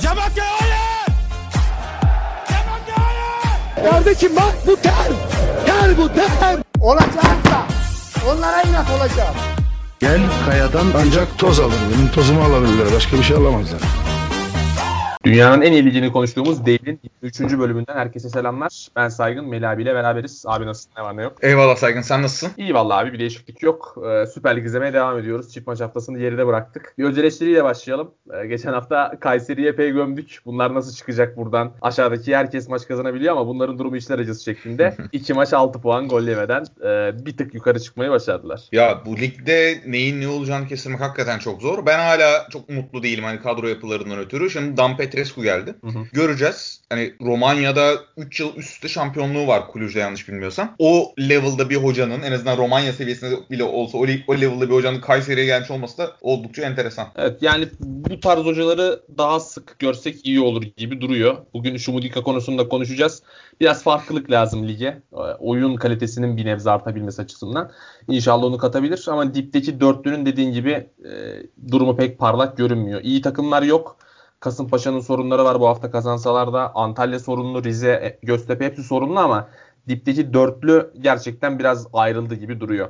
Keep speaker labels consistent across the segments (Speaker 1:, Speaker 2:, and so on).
Speaker 1: Cemakya hayır! Cemakya hayır!
Speaker 2: Kardeşim bak bu ter. Ter bu ter.
Speaker 3: Olacaksa onlara inat olacağım.
Speaker 4: Gel kayadan ancak toz alır. Benim tozumu alabilirler. Başka bir şey alamazlar.
Speaker 5: Dünyanın en iyi ligini konuştuğumuz Değil'in 3. bölümünden herkese selamlar. Ben Saygın, Melih abiyle beraberiz. Abi nasılsın? Ne var ne yok?
Speaker 6: Eyvallah Saygın sen nasılsın?
Speaker 5: İyi vallahi abi bir değişiklik yok. Ee, Süper Lig izlemeye devam ediyoruz. Çift maç haftasını geride bıraktık. Bir öz eleştiriyle başlayalım. Ee, geçen hafta Kayseri'ye epey gömdük. Bunlar nasıl çıkacak buradan? Aşağıdaki herkes maç kazanabiliyor ama bunların durumu işler acısı şeklinde. 2 maç 6 puan gol yemeden e, bir tık yukarı çıkmayı başardılar.
Speaker 6: Ya bu ligde neyin ne olacağını kestirmek hakikaten çok zor. Ben hala çok mutlu değilim hani kadro yapılarından ötürü. Şimdi Dan Petrescu geldi.
Speaker 5: Hı hı.
Speaker 6: Göreceğiz. Hani Romanya'da 3 yıl üst üste şampiyonluğu var Kulüj'de yanlış bilmiyorsam. O level'da bir hocanın en azından Romanya seviyesinde bile olsa o, o level'da bir hocanın Kayseri'ye gelmiş olması da oldukça enteresan.
Speaker 5: Evet yani bu tarz hocaları daha sık görsek iyi olur gibi duruyor. Bugün Şumudika konusunda konuşacağız. Biraz farklılık lazım lige. Ee, Oyun kalitesinin bir nebze artabilmesi açısından. İnşallah onu katabilir ama dipteki dörtlünün dediğin gibi e, durumu pek parlak görünmüyor. İyi takımlar yok. Kasımpaşa'nın sorunları var bu hafta kazansalar da. Antalya sorunlu, Rize, e, Göztepe hepsi sorunlu ama dipteki dörtlü gerçekten biraz ayrıldı gibi duruyor.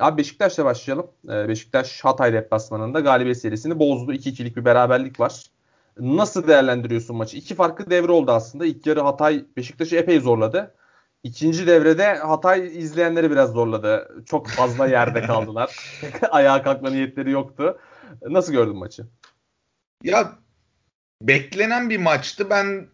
Speaker 5: Abi Beşiktaş'la başlayalım. Ee, Beşiktaş Hatay deplasmanında galibiyet serisini bozdu. 2-2'lik bir beraberlik var. Nasıl değerlendiriyorsun maçı? İki farklı devre oldu aslında. İlk yarı Hatay Beşiktaş'ı epey zorladı. İkinci devrede Hatay izleyenleri biraz zorladı. Çok fazla yerde kaldılar. Ayağa kalkma niyetleri yoktu. Nasıl gördün maçı?
Speaker 6: Ya beklenen bir maçtı. Ben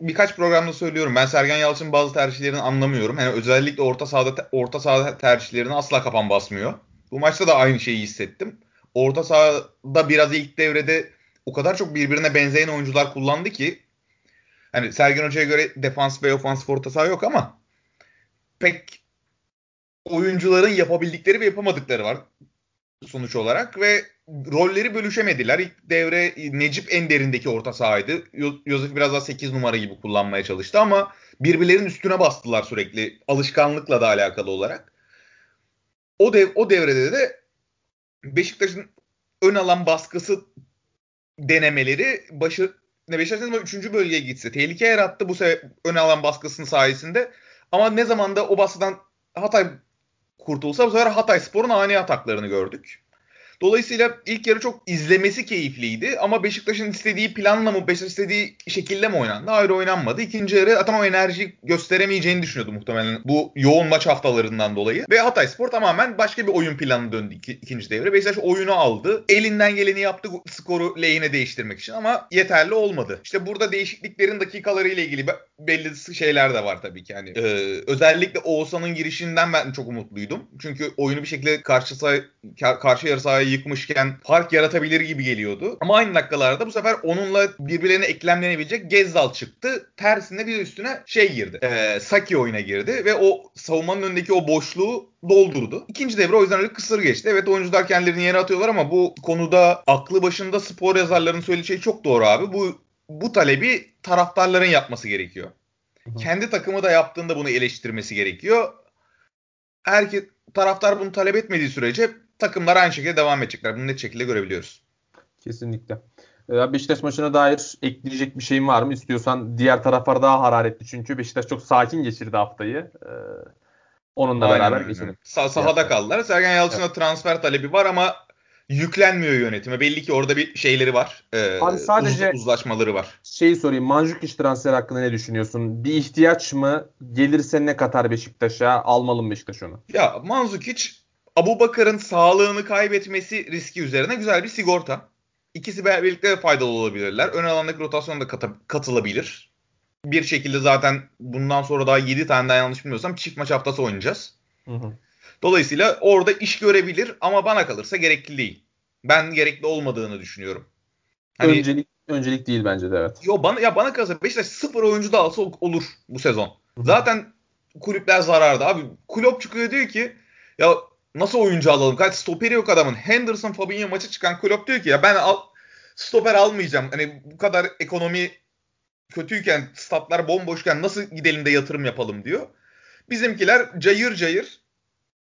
Speaker 6: birkaç programda söylüyorum. Ben Sergen Yalçın'ın bazı tercihlerini anlamıyorum. Yani özellikle orta sahada orta sahada tercihlerini asla kafam basmıyor. Bu maçta da aynı şeyi hissettim. Orta sahada biraz ilk devrede o kadar çok birbirine benzeyen oyuncular kullandı ki hani Sergen Hoca'ya göre defans ve ofans orta saha yok ama pek oyuncuların yapabildikleri ve yapamadıkları var sonuç olarak ve rolleri bölüşemediler. İlk devre Necip en derindeki orta sahaydı. Yosef biraz daha 8 numara gibi kullanmaya çalıştı ama birbirlerinin üstüne bastılar sürekli alışkanlıkla da alakalı olarak. O dev o devrede de Beşiktaş'ın ön alan baskısı denemeleri başı ne Beşiktaş ne zaman 3. bölgeye gitse tehlike yarattı bu ön alan baskısının sayesinde. Ama ne zaman da o baskıdan Hatay kurtulsa bu sefer Hatay Spor'un ani ataklarını gördük. Dolayısıyla ilk yarı çok izlemesi keyifliydi ama Beşiktaş'ın istediği planla mı, Beşiktaş istediği şekilde mi oynandı? Hayır oynanmadı. İkinci yarı zaten o enerji gösteremeyeceğini düşünüyordu muhtemelen bu yoğun maç haftalarından dolayı. Ve Hatay Spor tamamen başka bir oyun planı döndü iki, ikinci devre. Beşiktaş oyunu aldı. Elinden geleni yaptı skoru lehine değiştirmek için ama yeterli olmadı. İşte burada değişikliklerin dakikaları ile ilgili belli şeyler de var tabii ki. Yani, ee, özellikle Oğuzhan'ın girişinden ben çok umutluydum. Çünkü oyunu bir şekilde karşı, say- karşı yarı sahaya yıkmışken fark yaratabilir gibi geliyordu. Ama aynı dakikalarda bu sefer onunla birbirlerine eklemlenebilecek Gezzal çıktı. Tersine bir üstüne şey girdi. Ee, Saki oyuna girdi ve o savunmanın önündeki o boşluğu doldurdu. İkinci devre o yüzden öyle kısır geçti. Evet oyuncular kendilerini yere atıyorlar ama bu konuda aklı başında spor yazarlarının söylediği şey çok doğru abi. Bu bu talebi taraftarların yapması gerekiyor. Hı. Kendi takımı da yaptığında bunu eleştirmesi gerekiyor. Herkes taraftar bunu talep etmediği sürece takımlar aynı şekilde devam edecekler. Bunu net şekilde görebiliyoruz.
Speaker 5: Kesinlikle. Beşiktaş maçına dair ekleyecek bir şeyin var mı? İstiyorsan diğer taraflar daha hararetli çünkü Beşiktaş çok sakin geçirdi haftayı. Onunla
Speaker 6: Aynen
Speaker 5: beraber
Speaker 6: öyle.
Speaker 5: geçelim.
Speaker 6: Sah- sahada kaldılar. Sergen Yalçın'a evet. transfer talebi var ama yüklenmiyor yönetime. Belli ki orada bir şeyleri var. E,
Speaker 5: Abi sadece
Speaker 6: uz- uzlaşmaları var.
Speaker 5: Şeyi sorayım. Manjukic transfer hakkında ne düşünüyorsun? Bir ihtiyaç mı? Gelirse ne katar Beşiktaş'a? Almalı mı Beşiktaş onu?
Speaker 6: Ya Manzukic Abu Bakar'ın sağlığını kaybetmesi riski üzerine güzel bir sigorta. İkisi birlikte faydalı olabilirler. Ön alandaki rotasyona da kat- katılabilir. Bir şekilde zaten bundan sonra daha 7 tane daha yanlış bilmiyorsam çift maç haftası oynayacağız.
Speaker 5: Hı hı.
Speaker 6: Dolayısıyla orada iş görebilir ama bana kalırsa gerekli değil. Ben gerekli olmadığını düşünüyorum.
Speaker 5: Hani, öncelik öncelik değil bence de evet.
Speaker 6: Yo bana ya bana kalırsa Beşiktaş sıfır oyuncu da alsa olur bu sezon. Hı hı. Zaten kulüpler zararda abi. Kulüp çıkıyor diyor ki ya nasıl oyuncu alalım? Kaç stoperi yok adamın. Henderson Fabinho maçı çıkan Klopp diyor ki ya ben al, stoper almayacağım. Hani bu kadar ekonomi kötüyken, statlar bomboşken nasıl gidelim de yatırım yapalım diyor. Bizimkiler cayır cayır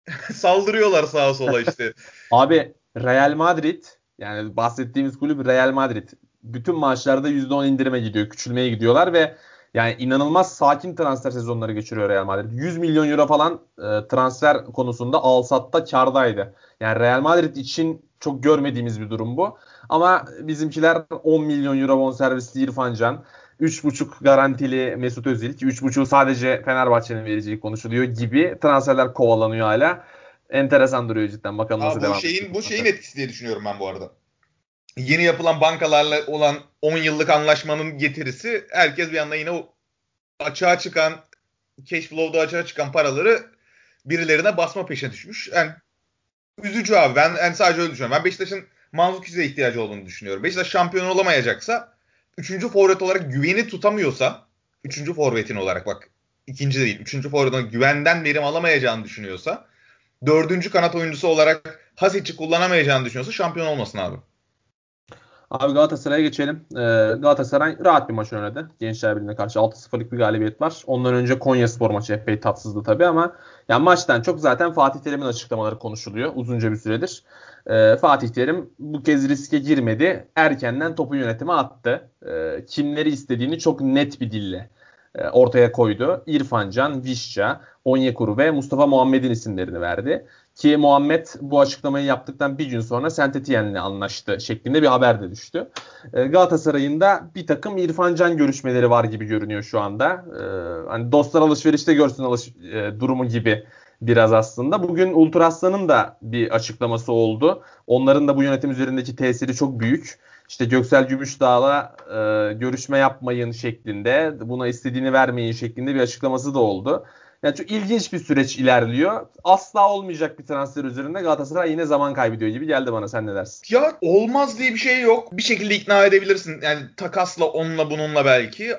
Speaker 6: saldırıyorlar sağa sola işte.
Speaker 5: Abi Real Madrid yani bahsettiğimiz kulüp Real Madrid. bütün maaşlarda %10 indirime gidiyor. Küçülmeye gidiyorlar ve yani inanılmaz sakin transfer sezonları geçiriyor Real Madrid. 100 milyon euro falan e, transfer konusunda alsatta kardaydı. Yani Real Madrid için çok görmediğimiz bir durum bu. Ama bizimkiler 10 milyon euro bonservisli İrfan Can, 3,5 garantili Mesut Özil ki 3,5 sadece Fenerbahçe'nin vereceği konuşuluyor gibi transferler kovalanıyor hala. Enteresan duruyor cidden. Bakalım nasıl
Speaker 6: Abi
Speaker 5: devam
Speaker 6: bu şeyin
Speaker 5: edecek.
Speaker 6: bu şeyin etkisi diye düşünüyorum ben bu arada. Yeni yapılan bankalarla olan 10 yıllık anlaşmanın getirisi herkes bir anda yine o açığa çıkan cash flow'da açığa çıkan paraları birilerine basma peşine düşmüş. Yani üzücü abi. Ben yani sadece öyle düşünüyorum. Ben Beşiktaş'ın Manzukis'e ihtiyacı olduğunu düşünüyorum. Beşiktaş şampiyon olamayacaksa üçüncü forvet olarak güveni tutamıyorsa üçüncü forvetin olarak bak ikinci değil. Üçüncü forvetin güvenden verim alamayacağını düşünüyorsa dördüncü kanat oyuncusu olarak Hasic'i kullanamayacağını düşünüyorsa şampiyon olmasın abi.
Speaker 5: Abi Galatasaray'a geçelim. Ee, Galatasaray rahat bir maç oynadı. Gençler Birliği'ne karşı 6-0'lık bir galibiyet var. Ondan önce Konya Spor maçı epey tatsızdı tabii ama yani maçtan çok zaten Fatih Terim'in açıklamaları konuşuluyor uzunca bir süredir. Ee, Fatih Terim bu kez riske girmedi. Erkenden topu yönetime attı. Ee, kimleri istediğini çok net bir dille e, ortaya koydu. İrfan Can, Vişça, Onyekuru ve Mustafa Muhammed'in isimlerini verdi. Ki Muhammed bu açıklamayı yaptıktan bir gün sonra Saint Etienne'le anlaştı şeklinde bir haber de düştü. E, Galatasaray'ın da bir takım İrfan Can görüşmeleri var gibi görünüyor şu anda. E, hani dostlar alışverişte görsün alış e, durumu gibi biraz aslında. Bugün Ultraslan'ın da bir açıklaması oldu. Onların da bu yönetim üzerindeki tesiri çok büyük. İşte Göksel Gümüşdağ'la e, görüşme yapmayın şeklinde, buna istediğini vermeyin şeklinde bir açıklaması da oldu. Yani çok ilginç bir süreç ilerliyor. Asla olmayacak bir transfer üzerinde Galatasaray yine zaman kaybediyor gibi geldi bana. Sen ne dersin?
Speaker 6: Ya olmaz diye bir şey yok. Bir şekilde ikna edebilirsin. Yani takasla onunla bununla belki.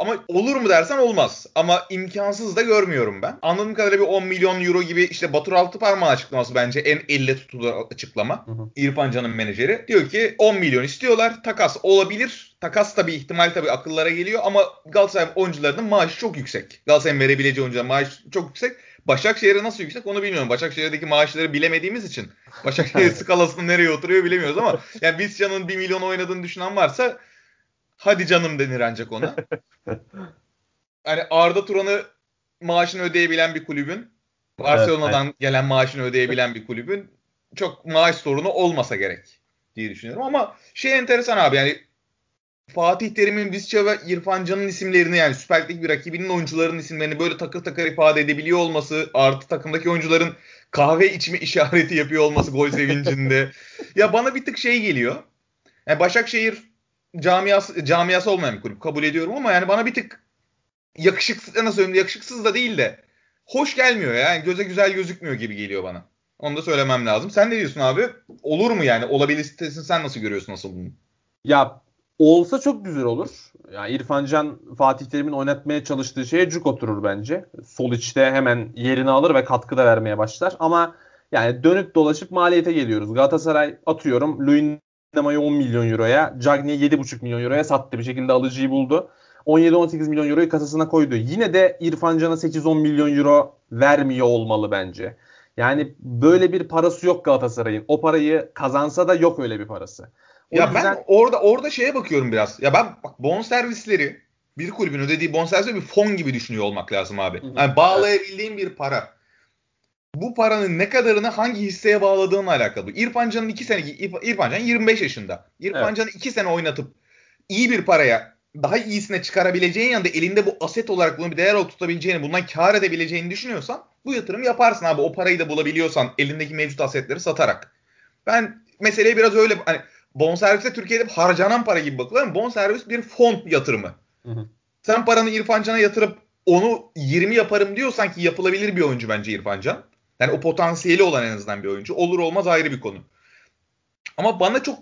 Speaker 6: Ama olur mu dersen olmaz. Ama imkansız da görmüyorum ben. Anladığım kadarıyla bir 10 milyon euro gibi işte Batur Altıparmağı açıklaması bence en elle tutulur açıklama. Hı hı. İrfan Can'ın menajeri. Diyor ki 10 milyon istiyorlar. Takas olabilir. Takas tabii ihtimal tabii akıllara geliyor ama Galatasaray oyuncularının maaşı çok yüksek. Galatasaray'ın verebileceği oyuncuların maaşı çok yüksek. Başakşehir'e nasıl yüksek onu bilmiyorum. Başakşehir'deki maaşları bilemediğimiz için Başakşehir skalasının nereye oturuyor bilemiyoruz ama yani Visca'nın 1 milyon oynadığını düşünen varsa hadi canım denir ancak ona. Hani Arda Turan'ı maaşını ödeyebilen bir kulübün Barcelona'dan evet, gelen maaşını ödeyebilen bir kulübün çok maaş sorunu olmasa gerek diye düşünüyorum ama şey enteresan abi yani Fatih Terim'in, Visca ve İrfan Can'ın isimlerini yani Süper Lig bir rakibinin oyuncularının isimlerini böyle takır takır ifade edebiliyor olması, artı takımdaki oyuncuların kahve içme işareti yapıyor olması gol sevincinde. ya bana bir tık şey geliyor. Yani Başakşehir camiası, camiası olmayan bir kulüp kabul ediyorum ama yani bana bir tık yakışıksız, nasıl söyleyeyim yakışıksız da değil de hoş gelmiyor ya. yani göze güzel gözükmüyor gibi geliyor bana. Onu da söylemem lazım. Sen ne diyorsun abi? Olur mu yani? Olabilitesini sen nasıl görüyorsun nasıl bunu?
Speaker 5: Ya Olsa çok güzel olur. Yani İrfan Can Fatih Terim'in oynatmaya çalıştığı şeye cuk oturur bence. Sol içte hemen yerini alır ve katkı da vermeye başlar. Ama yani dönüp dolaşıp maliyete geliyoruz. Galatasaray atıyorum Luyendama'yı 10 milyon euroya, Cagney'i 7,5 milyon euroya sattı. Bir şekilde alıcıyı buldu. 17-18 milyon euroyu kasasına koydu. Yine de İrfan Can'a 8-10 milyon euro vermiyor olmalı bence. Yani böyle bir parası yok Galatasaray'ın. O parayı kazansa da yok öyle bir parası.
Speaker 6: O ya yüzden... ben orada orada şeye bakıyorum biraz. Ya ben bak bon servisleri bir kulübün ödediği bon servisleri bir fon gibi düşünüyor olmak lazım abi. Yani bağlayabildiğin bir para. Bu paranın ne kadarını hangi hisseye bağladığınla alakalı. İrfan Can'ın 2 sene İrfan Can 25 yaşında. İrfan evet. Can'ı 2 sene oynatıp iyi bir paraya daha iyisine çıkarabileceğin yanında elinde bu aset olarak bunu bir değer olarak tutabileceğini, bundan kar edebileceğini düşünüyorsan bu yatırım yaparsın abi. O parayı da bulabiliyorsan elindeki mevcut asetleri satarak. Ben meseleye biraz öyle hani bonservise Türkiye'de harcanan para gibi bakılıyor ama bonservis bir fon yatırımı. Hı hı. Sen paranı İrfan Can'a yatırıp onu 20 yaparım diyorsan ki yapılabilir bir oyuncu bence İrfan Can. Yani o potansiyeli olan en azından bir oyuncu. Olur olmaz ayrı bir konu. Ama bana çok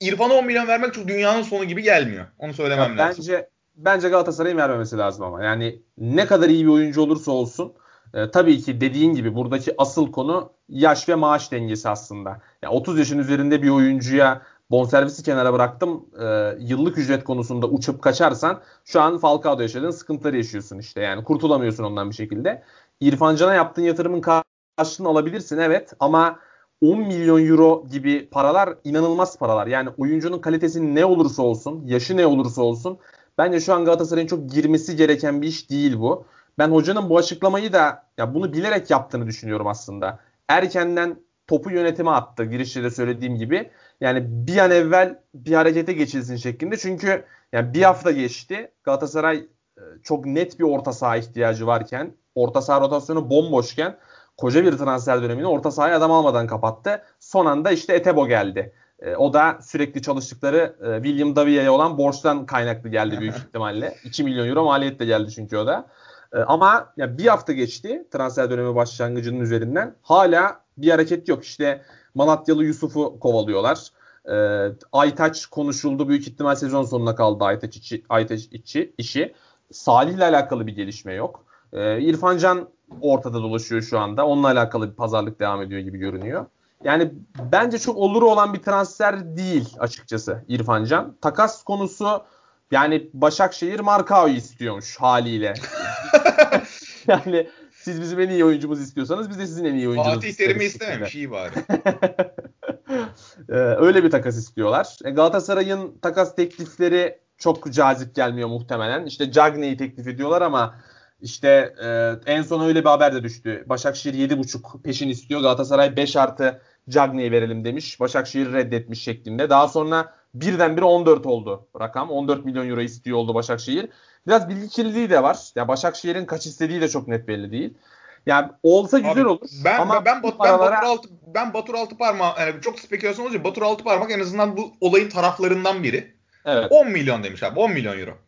Speaker 6: İrfan'a 10 milyon vermek çok dünyanın sonu gibi gelmiyor. Onu söylemem
Speaker 5: ya
Speaker 6: lazım.
Speaker 5: Bence bence Galatasaray'ın vermemesi lazım ama. Yani ne kadar iyi bir oyuncu olursa olsun e, tabii ki dediğin gibi buradaki asıl konu yaş ve maaş dengesi aslında. Yani 30 yaşın üzerinde bir oyuncuya bonservisi kenara bıraktım. E, yıllık ücret konusunda uçup kaçarsan şu an Falcao'da yaşadığın sıkıntıları yaşıyorsun işte. Yani kurtulamıyorsun ondan bir şekilde. İrfan Can'a yaptığın yatırımın karşılığını alabilirsin evet ama 10 milyon euro gibi paralar inanılmaz paralar. Yani oyuncunun kalitesi ne olursa olsun, yaşı ne olursa olsun bence şu an Galatasaray'ın çok girmesi gereken bir iş değil bu. Ben hocanın bu açıklamayı da ya bunu bilerek yaptığını düşünüyorum aslında. Erkenden topu yönetime attı girişte de söylediğim gibi. Yani bir an evvel bir harekete geçilsin şeklinde. Çünkü yani bir hafta geçti. Galatasaray e, çok net bir orta saha ihtiyacı varken, orta saha rotasyonu bomboşken koca bir transfer dönemini orta sahaya adam almadan kapattı. Son anda işte Etebo geldi. E, o da sürekli çalıştıkları e, William Davia'ya olan borçtan kaynaklı geldi büyük ihtimalle. 2 milyon euro maliyetle geldi çünkü o da. E, ama ya bir hafta geçti transfer dönemi başlangıcının üzerinden. Hala bir hareket yok. İşte Malatyalı Yusuf'u kovalıyorlar. E, Aytaç konuşuldu. Büyük ihtimal sezon sonuna kaldı Aytaç içi, Aytaç içi, işi. Salih'le alakalı bir gelişme yok. E, İrfan Can ortada dolaşıyor şu anda. Onunla alakalı bir pazarlık devam ediyor gibi görünüyor. Yani bence çok oluru olan bir transfer değil açıkçası İrfan Can. Takas konusu yani Başakşehir Markao'yu istiyormuş haliyle. yani siz bizim en iyi oyuncumuz istiyorsanız biz de sizin en iyi oyuncunuz
Speaker 6: Fatih Terim'i istememiş iyi bari.
Speaker 5: ee, öyle bir takas istiyorlar. E, Galatasaray'ın takas teklifleri çok cazip gelmiyor muhtemelen. İşte Cagney'i teklif ediyorlar ama işte e, en son öyle bir haber de düştü. Başakşehir 7.5 peşin istiyor. Galatasaray 5 artı Cagney'i verelim demiş. Başakşehir reddetmiş şeklinde. Daha sonra birdenbire 14 oldu rakam. 14 milyon euro istiyor oldu Başakşehir. Biraz bilgi kirliliği de var. Ya Başakşehir'in kaç istediği de çok net belli değil. Yani olsa güzel
Speaker 6: Abi,
Speaker 5: olur.
Speaker 6: Ben
Speaker 5: ama
Speaker 6: ben, Bat-
Speaker 5: paralara-
Speaker 6: ben Batur altı ben Batur altı parmağı yani çok spekülasyon olunca Batur altı parmak en azından bu olayın taraflarından biri.
Speaker 5: Evet.
Speaker 6: 10 milyon demiş abi 10 milyon euro.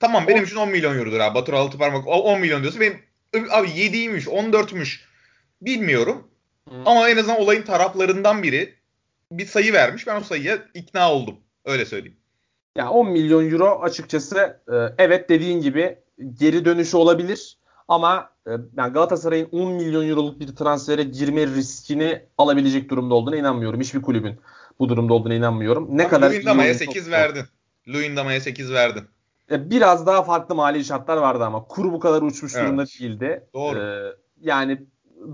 Speaker 6: Tamam benim için 10 milyon eurodur abi. Batur altı parmak o 10 milyon diyorsa benim abi 7'ymiş 14'müş bilmiyorum.
Speaker 5: Hı.
Speaker 6: Ama en azından olayın taraflarından biri bir sayı vermiş. Ben o sayıya ikna oldum. Öyle söyleyeyim.
Speaker 5: Ya 10 milyon euro açıkçası e, evet dediğin gibi geri dönüşü olabilir ama e, yani Galatasaray'ın 10 milyon euroluk bir transfere girme riskini alabilecek durumda olduğuna inanmıyorum. Hiçbir kulübün bu durumda olduğuna inanmıyorum. Ne
Speaker 6: Abi
Speaker 5: kadar
Speaker 6: Luyendama'ya
Speaker 5: oyuncu
Speaker 6: 8
Speaker 5: olsa-
Speaker 6: verdin. Luyendama'ya 8 verdin.
Speaker 5: E, Biraz daha farklı mali şartlar vardı ama kuru bu kadar uçmuş
Speaker 6: Evet.
Speaker 5: durumda değildi.
Speaker 6: Doğru.
Speaker 5: E, yani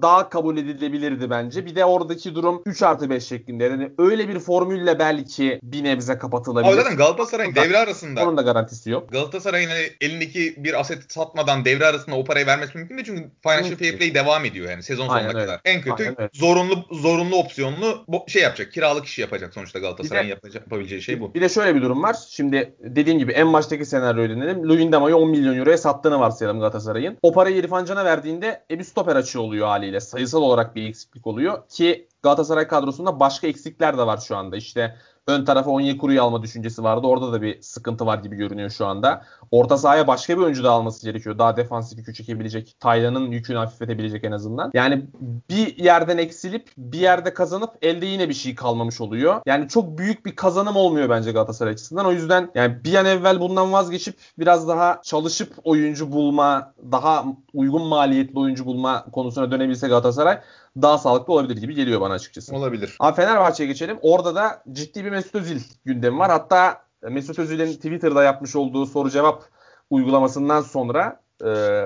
Speaker 5: daha kabul edilebilirdi bence. Bir de oradaki durum 3 artı 5 şeklinde. Yani öyle bir formülle belki bir nebze kapatılabilir.
Speaker 6: Abi zaten Galatasaray'ın devre arasında
Speaker 5: Onun da garantisi yok.
Speaker 6: Galatasaray'ın elindeki bir aset satmadan devre arasında o parayı vermesi mümkün değil çünkü financial fair play devam ediyor yani sezon
Speaker 5: Aynen
Speaker 6: sonuna
Speaker 5: öyle.
Speaker 6: kadar. En kötü
Speaker 5: Aynen öyle.
Speaker 6: zorunlu zorunlu opsiyonlu şey yapacak. Kiralık işi yapacak sonuçta Galatasaray'ın yapacak, yapabileceği şey bu.
Speaker 5: Bir de şöyle bir durum var. Şimdi dediğim gibi en baştaki senaryoyu dinledim. Luyendama'yı 10 milyon euroya sattığını varsayalım Galatasaray'ın. O parayı İrfan Can'a verdiğinde e, bir stoper açığı oluyor haliyle. Sayısal olarak bir eksiklik oluyor ki Galatasaray kadrosunda başka eksikler de var şu anda. İşte ön tarafa Onyekuru'yu alma düşüncesi vardı. Orada da bir sıkıntı var gibi görünüyor şu anda. Orta sahaya başka bir oyuncu da alması gerekiyor. Daha defansif yükü çekebilecek. Taylan'ın yükünü hafifletebilecek en azından. Yani bir yerden eksilip bir yerde kazanıp elde yine bir şey kalmamış oluyor. Yani çok büyük bir kazanım olmuyor bence Galatasaray açısından. O yüzden yani bir an evvel bundan vazgeçip biraz daha çalışıp oyuncu bulma, daha uygun maliyetli oyuncu bulma konusuna dönebilse Galatasaray daha sağlıklı olabilir gibi geliyor bana açıkçası.
Speaker 6: Olabilir.
Speaker 5: Ama Fenerbahçe'ye geçelim. Orada da ciddi bir Mesut Özil gündemi var. Hatta Mesut Özil'in Twitter'da yapmış olduğu soru cevap uygulamasından sonra e,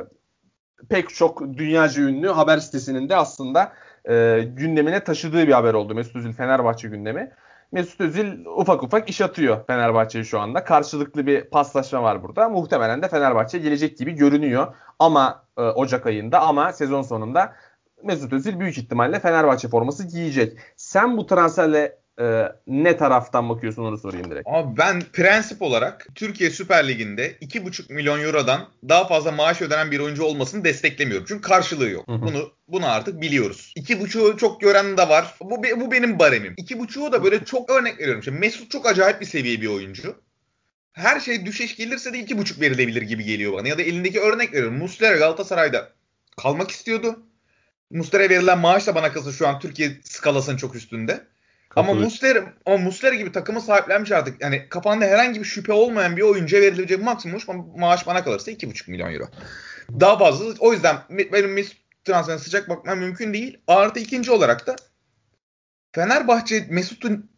Speaker 5: pek çok dünyaca ünlü haber sitesinin de aslında e, gündemine taşıdığı bir haber oldu. Mesut Özil Fenerbahçe gündemi. Mesut Özil ufak ufak iş atıyor Fenerbahçe'ye şu anda. Karşılıklı bir paslaşma var burada. Muhtemelen de Fenerbahçe gelecek gibi görünüyor. Ama e, Ocak ayında ama sezon sonunda Mesut Özil büyük ihtimalle Fenerbahçe forması giyecek. Sen bu transferle e, ne taraftan bakıyorsun onu sorayım direkt.
Speaker 6: Ama ben prensip olarak Türkiye Süper Ligi'nde 2,5 milyon eurodan daha fazla maaş ödenen bir oyuncu olmasını desteklemiyorum. Çünkü karşılığı yok.
Speaker 5: Hı hı.
Speaker 6: Bunu bunu artık biliyoruz. 2,5'u çok gören de var. Bu, bu benim baremim. 2,5'u da böyle çok örnek veriyorum. Şimdi Mesut çok acayip bir seviye bir oyuncu. Her şey düşeş gelirse de 2,5 verilebilir gibi geliyor bana. Ya da elindeki örnek veriyorum. Muslera Galatasaray'da kalmak istiyordu. Muslera'ya verilen maaş da bana kalırsa şu an Türkiye skalasının çok üstünde. Ama
Speaker 5: Katılıyorum.
Speaker 6: Muslera, ama Muslera gibi takımı sahiplenmiş artık. Yani kafanda herhangi bir şüphe olmayan bir oyuncuya verilecek maksimum ma- maaş bana kalırsa 2,5 milyon euro. Daha fazla. O yüzden benim Mesut transferine sıcak bakmam mümkün değil. Artı ikinci olarak da Fenerbahçe Mesut'un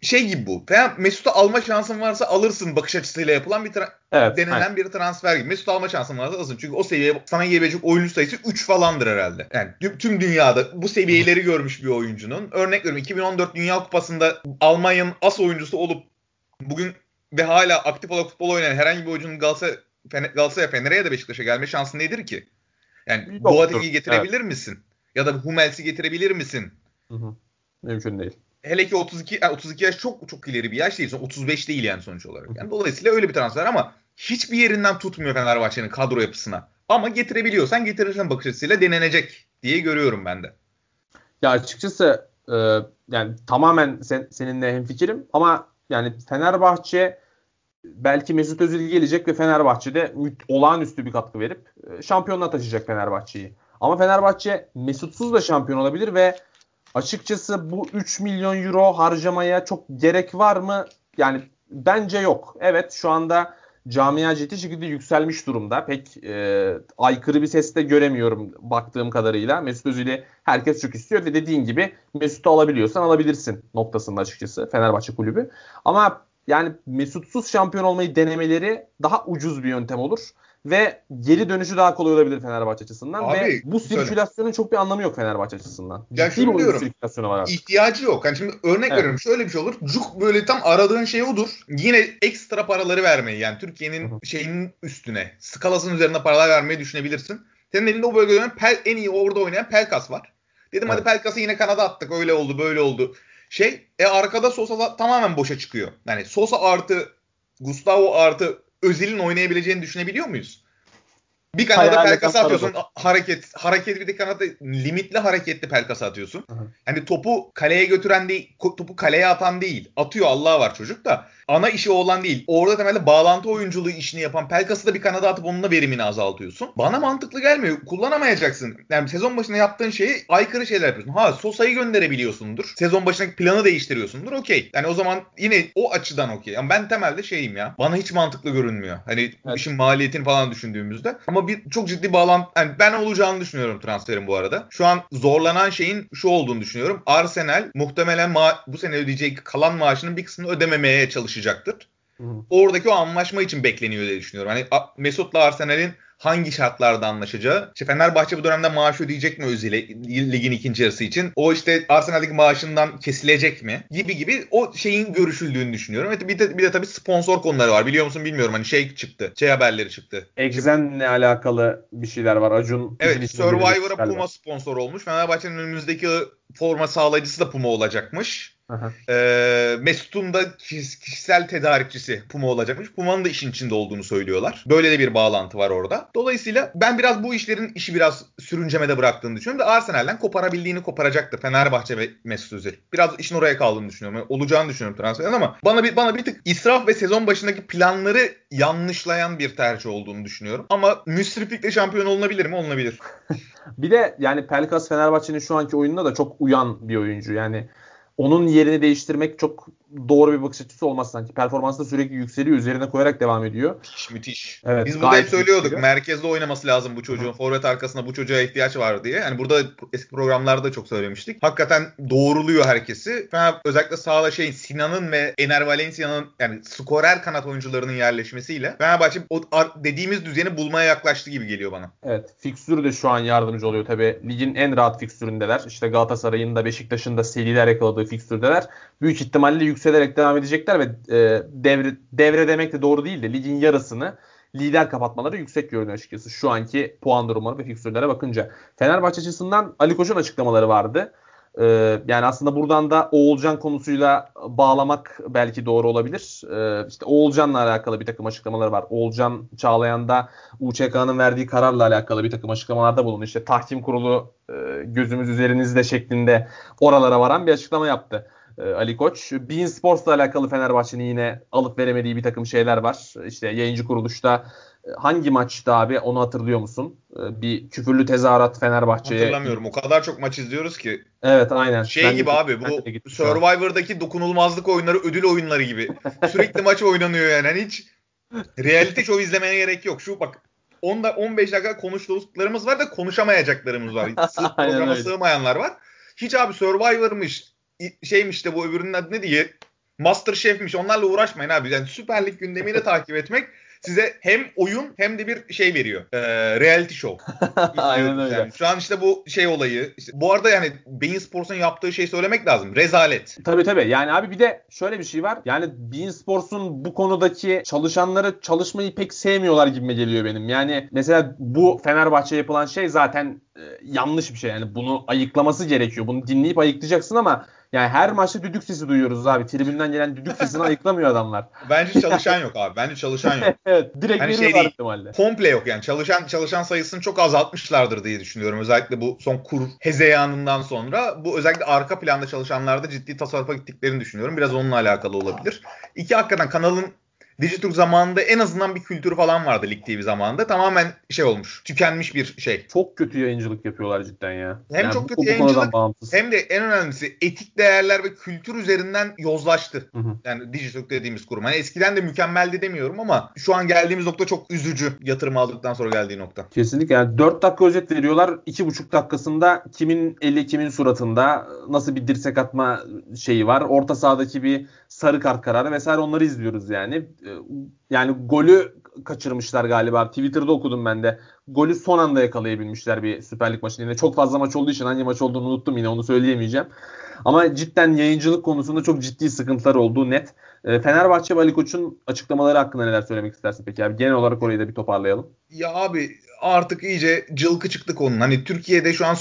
Speaker 6: şey gibi bu. Mesut'u alma şansın varsa alırsın bakış açısıyla yapılan bir
Speaker 5: Evet.
Speaker 6: denenen
Speaker 5: aynen.
Speaker 6: bir transfer gibi. Mesut alma şansın varsa alırsın. Çünkü o seviyeye sana yiyebilecek oyuncu sayısı 3 falandır herhalde. Yani tüm- dünyada bu seviyeleri görmüş bir oyuncunun. Örnek veriyorum 2014 Dünya Kupası'nda Almanya'nın as oyuncusu olup bugün ve hala aktif olarak futbol oynayan herhangi bir oyuncunun Galatasaray, Galatasaray Fener'e ya da Beşiktaş'a gelme şansı nedir ki? Yani. Boateng'i getirebilir misin? Ya da Hummels'i getirebilir misin?
Speaker 5: Hı hı. Mümkün değil.
Speaker 6: Hele ki 32 yani 32 yaş çok çok ileri bir yaş değil. Son 35 değil yani sonuç olarak. Yani dolayısıyla öyle bir transfer ama hiçbir yerinden tutmuyor Fenerbahçe'nin kadro yapısına. Ama getirebiliyorsan getirirsen bakış açısıyla denenecek diye görüyorum ben de.
Speaker 5: Ya açıkçası e, yani tamamen sen, seninle hemfikirim ama yani Fenerbahçe belki Mesut Özil gelecek ve Fenerbahçe'de olağanüstü bir katkı verip e, şampiyonluğa taşıyacak Fenerbahçe'yi. Ama Fenerbahçe Mesut'suz da şampiyon olabilir ve açıkçası bu 3 milyon euro harcamaya çok gerek var mı? Yani bence yok. Evet şu anda camia ciddi şekilde yükselmiş durumda. Pek e, aykırı bir ses de göremiyorum baktığım kadarıyla. Mesut Özil'i herkes çok istiyor ve dediğin gibi Mesut'u alabiliyorsan alabilirsin noktasında açıkçası Fenerbahçe kulübü. Ama yani Mesut'suz şampiyon olmayı denemeleri daha ucuz bir yöntem olur ve geri dönüşü daha kolay olabilir Fenerbahçe açısından
Speaker 6: Abi,
Speaker 5: ve bu sirkülasyonun çok bir anlamı yok Fenerbahçe açısından.
Speaker 6: Ya
Speaker 5: Ciddi
Speaker 6: şunu diyorum.
Speaker 5: sirkülasyonu var. artık.
Speaker 6: İhtiyacı yok. Yani şimdi örnek
Speaker 5: Evet.
Speaker 6: veriyorum şöyle bir şey olur. Cuk böyle tam aradığın şey odur. Yine ekstra paraları vermeyi yani Türkiye'nin şeyinin üstüne skalasının üzerinde paralar vermeyi düşünebilirsin. Senin elinde o bölgede oynayan Pel, en iyi orada oynayan Pelkas var. Dedim hadi
Speaker 5: Evet.
Speaker 6: Pelkas'ı yine kanada attık öyle oldu böyle oldu. Şey e arkada Sosa da tamamen boşa çıkıyor. Yani Sosa artı Gustavo artı Özil'in oynayabileceğini düşünebiliyor muyuz? Bir kanada Pelkas'ı atıyorsun.
Speaker 5: paradır.
Speaker 6: Hareket, hareket bir de kanada limitli hareketli Pelkas'ı atıyorsun.
Speaker 5: Hı hı.
Speaker 6: Hani topu kaleye götüren değil, topu kaleye atan değil. Atıyor Allah var çocuk da. Ana işi olan değil. Orada temelde bağlantı oyunculuğu işini yapan Pelkas'ı da bir kanada atıp onunla verimini azaltıyorsun. Bana mantıklı gelmiyor. Kullanamayacaksın. Yani sezon başında yaptığın şeyi aykırı şeyler yapıyorsun. Ha Sosa'yı gönderebiliyorsundur. Sezon başındaki planı değiştiriyorsundur. Okey. Yani o zaman yine o açıdan okey. Ama ben temelde şeyim ya. Bana hiç mantıklı görünmüyor. Hani
Speaker 5: Evet.
Speaker 6: işin maliyetini falan düşündüğümüzde. Ama bir çok ciddi bağlantı. Yani ben olacağını düşünüyorum transferin bu arada. Şu an zorlanan şeyin şu olduğunu düşünüyorum. Arsenal muhtemelen ma- bu sene ödeyeceği kalan maaşının bir kısmını ödememeye çalışacaktır.
Speaker 5: Hı hı.
Speaker 6: Oradaki o anlaşma için bekleniyor diye düşünüyorum. Hani Mesut'la Arsenal'in hangi şartlarda anlaşacağı. İşte Fenerbahçe bu dönemde maaş ödeyecek mi Özil'e ligin ikinci yarısı için? O işte Arsenal'deki maaşından kesilecek mi? Gibi gibi o şeyin görüşüldüğünü düşünüyorum. Evet, bir de, bir de tabii sponsor konuları var. Biliyor musun bilmiyorum. Hani şey çıktı. Şey haberleri çıktı.
Speaker 5: Exen'le alakalı bir şeyler var. Acun
Speaker 6: Evet Survivor'a. Puma sponsor olmuş. Fenerbahçe'nin önümüzdeki forma sağlayıcısı da Puma olacakmış. Ee, Mesut'un da kişisel tedarikçisi Puma olacakmış. Puma'nın da işin içinde olduğunu söylüyorlar. Böyle de bir bağlantı var orada. Dolayısıyla ben biraz bu işlerin işi biraz sürüncemede bıraktığını düşünüyorum. Da Arsenal'den koparabildiğini koparacaktır Fenerbahçe ve Mesut Özil. Biraz işin oraya kaldığını düşünüyorum. Yani olacağını düşünüyorum transferin ama bana bir bana bir tık israf ve sezon başındaki planları yanlışlayan bir tercih olduğunu düşünüyorum. Ama müsriflikle şampiyon olunabilir mi? Olunabilir.
Speaker 5: Bir de yani Pelkas Fenerbahçe'nin şu anki oyununa da çok uyan bir oyuncu. Yani onun yerini değiştirmek çok doğru bir bakış açısı olmaz sanki. Performansı da sürekli yükseliyor. Üzerine koyarak devam ediyor.
Speaker 6: Müthiş müthiş.
Speaker 5: Evet,
Speaker 6: Biz burada hep
Speaker 5: gayet
Speaker 6: söylüyorduk
Speaker 5: yükseliyor.
Speaker 6: merkezde oynaması lazım bu çocuğun. Forvet arkasında bu çocuğa ihtiyaç var diye. Yani burada eski programlarda çok söylemiştik. Hakikaten doğruluyor herkesi. Fener özellikle sağda şey Sinan'ın ve Ener Valencia'nın yani skorer kanat oyuncularının yerleşmesiyle Fenerbahçe o dediğimiz düzeni bulmaya yaklaştı gibi geliyor bana.
Speaker 5: Evet. Fikstürü de şu an yardımcı oluyor tabii. Ligin en rahat fikstüründeler. İşte Galatasaray'ın da Beşiktaş'ın da seriler yakaladığı fikstürdeler. Büyük ihtimalle yükselerek devam edecekler ve e, devre, devre demek de doğru değil de ligin yarısını lider kapatmaları yüksek görünüyor açıkçası. Şu anki puan durumları ve fikstürlere bakınca. Fenerbahçe açısından Ali Koç'un açıklamaları vardı. Ee, yani aslında buradan da Oğulcan konusuyla bağlamak belki doğru olabilir. Ee, işte Oğulcan'la alakalı bir takım açıklamaları var. Oğulcan Çağlayan'da UÇK'nın verdiği kararla alakalı bir takım açıklamalarda bulundu. İşte tahkim kurulu e, gözümüz üzerinizde şeklinde oralara varan bir açıklama yaptı. E, Ali Koç. Bein Sports'la alakalı Fenerbahçe'nin yine alıp veremediği bir takım şeyler var. İşte yayıncı kuruluşta e, hangi maçta abi onu hatırlıyor musun? E, Bir küfürlü tezahürat Fenerbahçe'ye.
Speaker 6: Hatırlamıyorum. O kadar çok maç izliyoruz ki.
Speaker 5: Evet aynen.
Speaker 6: Şey
Speaker 5: Ben de-
Speaker 6: gibi abi
Speaker 5: de
Speaker 6: bu
Speaker 5: şu an.
Speaker 6: Survivor'daki dokunulmazlık oyunları ödül oyunları gibi. Sürekli maç oynanıyor yani. Hani hiç realite show izlemeye gerek yok. Şu bak 10 da 15 dakika konuştuklarımız var da konuşamayacaklarımız var.
Speaker 5: Aynen
Speaker 6: programa sığmayanlar var. Hiç abi Survivor'mış şeymiş de bu öbürünün adı ne diye Master Chef'miş onlarla uğraşmayın abi. Yani Süper Lig gündemini takip etmek size hem oyun hem de bir şey veriyor. Ee, reality show.
Speaker 5: Aynen öyle.
Speaker 6: Yani şu an işte bu şey olayı. işte bu arada yani Bein Sports'un yaptığı şeyi söylemek lazım. Rezalet.
Speaker 5: Tabii tabii. Yani abi bir de şöyle bir şey var. Yani Bein Sports'un bu konudaki çalışanları çalışmayı pek sevmiyorlar gibime geliyor benim. Yani mesela bu Fenerbahçe yapılan şey zaten e, yanlış bir şey. Yani bunu ayıklaması gerekiyor. Bunu dinleyip ayıklayacaksın ama yani her maçta düdük sesi duyuyoruz abi. Tribünden gelen düdük sesini ayıklamıyor adamlar.
Speaker 6: Bence çalışan yok abi. Bence çalışan yok.
Speaker 5: evet. Direkt
Speaker 6: Hani şey değil.
Speaker 5: ihtimalle.
Speaker 6: Komple yok yani. Çalışan çalışan sayısını çok azaltmışlardır diye düşünüyorum. Özellikle bu son kur hezeyanından sonra bu özellikle arka planda çalışanlarda ciddi tasarrufa gittiklerini düşünüyorum. Biraz onunla alakalı olabilir. İki hakikaten kanalın Digiturk zamanında en azından bir kültürü falan vardı Lig TV zamanında. Tamamen şey olmuş. Tükenmiş bir şey.
Speaker 5: Çok kötü yayıncılık yapıyorlar cidden ya.
Speaker 6: Hem çok
Speaker 5: bu-
Speaker 6: kötü yayıncılık. Hem de en önemlisi etik değerler ve kültür üzerinden yozlaştı.
Speaker 5: Hı hı.
Speaker 6: Yani Digiturk dediğimiz kurum. Hani eskiden de mükemmeldi demiyorum ama şu an geldiğimiz nokta çok üzücü. Yatırım aldıktan sonra geldiği nokta.
Speaker 5: Kesinlikle yani 4 dakika özet veriyorlar. 2,5 dakikasında kimin eli kimin suratında nasıl bir dirsek atma şeyi var. Orta sahadaki bir sarı kart kararı vesaire onları izliyoruz yani. Ee, Yani golü kaçırmışlar galiba. Twitter'da okudum ben de. Golü son anda yakalayabilmişler bir Süper Lig maçında. Yine çok fazla maç olduğu için hangi maç olduğunu unuttum yine onu söyleyemeyeceğim. Ama cidden yayıncılık konusunda çok ciddi sıkıntılar olduğu net. Ee, Fenerbahçe ve Ali Koç'un açıklamaları hakkında neler söylemek istersin peki abi? Genel olarak orayı da bir toparlayalım.
Speaker 6: Ya abi artık iyice cılkı çıktı konunun. Hani Türkiye'de şu an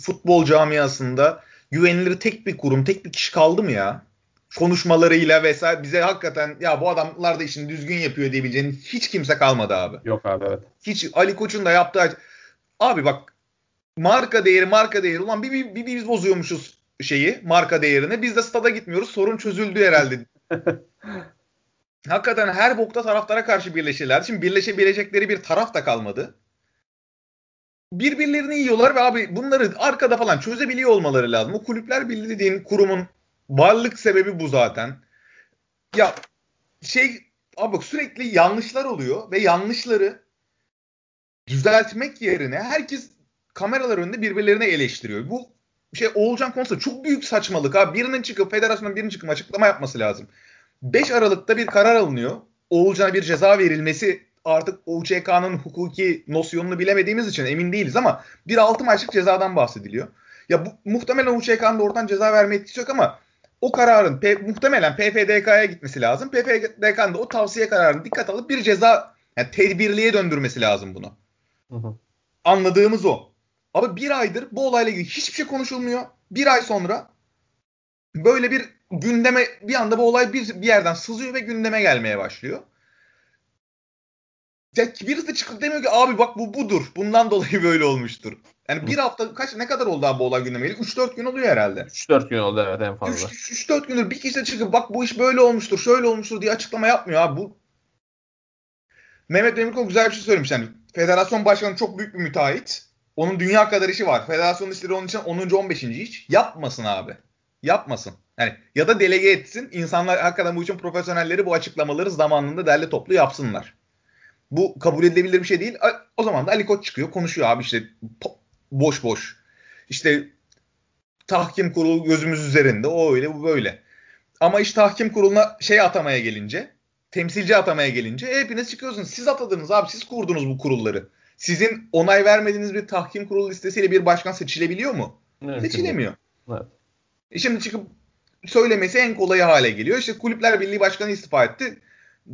Speaker 6: futbol camiasında güvenilir tek bir kurum, tek bir kişi kaldı mı ya? Konuşmalarıyla vesaire bize hakikaten ya bu adamlar da işini düzgün yapıyor diyebileceğin hiç kimse kalmadı abi.
Speaker 5: Yok abi evet.
Speaker 6: Hiç Ali Koç'un da yaptığı abi bak marka değeri marka değeri ulan bir, bir, bir biz bozuyormuşuz şeyi marka değerini biz de stada gitmiyoruz sorun çözüldü herhalde. Hakikaten her bokta taraftara karşı birleşirler. Şimdi birleşebilecekleri bir taraf da kalmadı. Birbirlerini yiyorlar ve abi bunları arkada falan çözebiliyor olmaları lazım. O kulüpler birliği dediğin kurumun varlık sebebi bu zaten. Ya şey abi sürekli yanlışlar oluyor ve yanlışları düzeltmek yerine herkes kameralar önünde birbirlerini eleştiriyor. Bu şey Oğulcan konusunda çok büyük saçmalık abi. Birinin çıkıp federasyonun birinin çıkıp açıklama yapması lazım. 5 Aralık'ta bir karar alınıyor. Oğulcan'a bir ceza verilmesi artık UÇK'nın hukuki nosyonunu bilemediğimiz için emin değiliz ama bir 6 maçlık cezadan bahsediliyor. Ya bu, muhtemelen UÇK'nın da oradan ceza verme etkisi yok ama o kararın P, muhtemelen PFDK'ya gitmesi lazım. PFDK'nın da o tavsiye kararını dikkat alıp bir ceza yani tedbirliğe döndürmesi lazım bunu.
Speaker 5: Hı hı.
Speaker 6: Anladığımız o. Ama bir aydır bu olayla ilgili hiçbir şey konuşulmuyor. Bir ay sonra böyle bir gündeme bir anda bu olay bir, bir yerden sızıyor ve gündeme gelmeye başlıyor. Ya birisi de çıkıp demiyor ki abi bak bu budur. Bundan dolayı böyle olmuştur. Yani bir hafta kaç ne kadar oldu abi bu olay gündeme geliyor? 3-4 gün oluyor herhalde.
Speaker 5: 3-4 gün oldu evet en fazla.
Speaker 6: 3-4 gündür bir kişi de çıkıp bak bu iş böyle olmuştur, şöyle olmuştur diye açıklama yapmıyor abi. Bu Mehmet Demirkol güzel bir şey söylemiş. Yani federasyon başkanı çok büyük bir müteahhit. Onun dünya kadar işi var. Federasyon işleri onun için 10. 15. iş. Yapmasın abi. Yapmasın. Yani ya da delege etsin. İnsanlar hakikaten bu için profesyonelleri bu açıklamaları zamanında derli toplu yapsınlar. Bu kabul edilebilir bir şey değil. O zaman da Ali Koç çıkıyor konuşuyor abi işte boş boş. İşte tahkim kurulu gözümüz üzerinde o öyle bu böyle. Ama iş tahkim kuruluna şey atamaya gelince temsilci atamaya gelince e, hepiniz çıkıyorsunuz. Siz atadınız abi siz kurdunuz bu kurulları. Sizin onay vermediğiniz bir tahkim kurulu listesiyle bir başkan seçilebiliyor mu?
Speaker 5: Evet,
Speaker 6: Seçilemiyor.
Speaker 5: Evet.
Speaker 6: E şimdi çıkıp söylemesi en kolayı hale geliyor. İşte Kulüpler Birliği Başkanı istifa etti.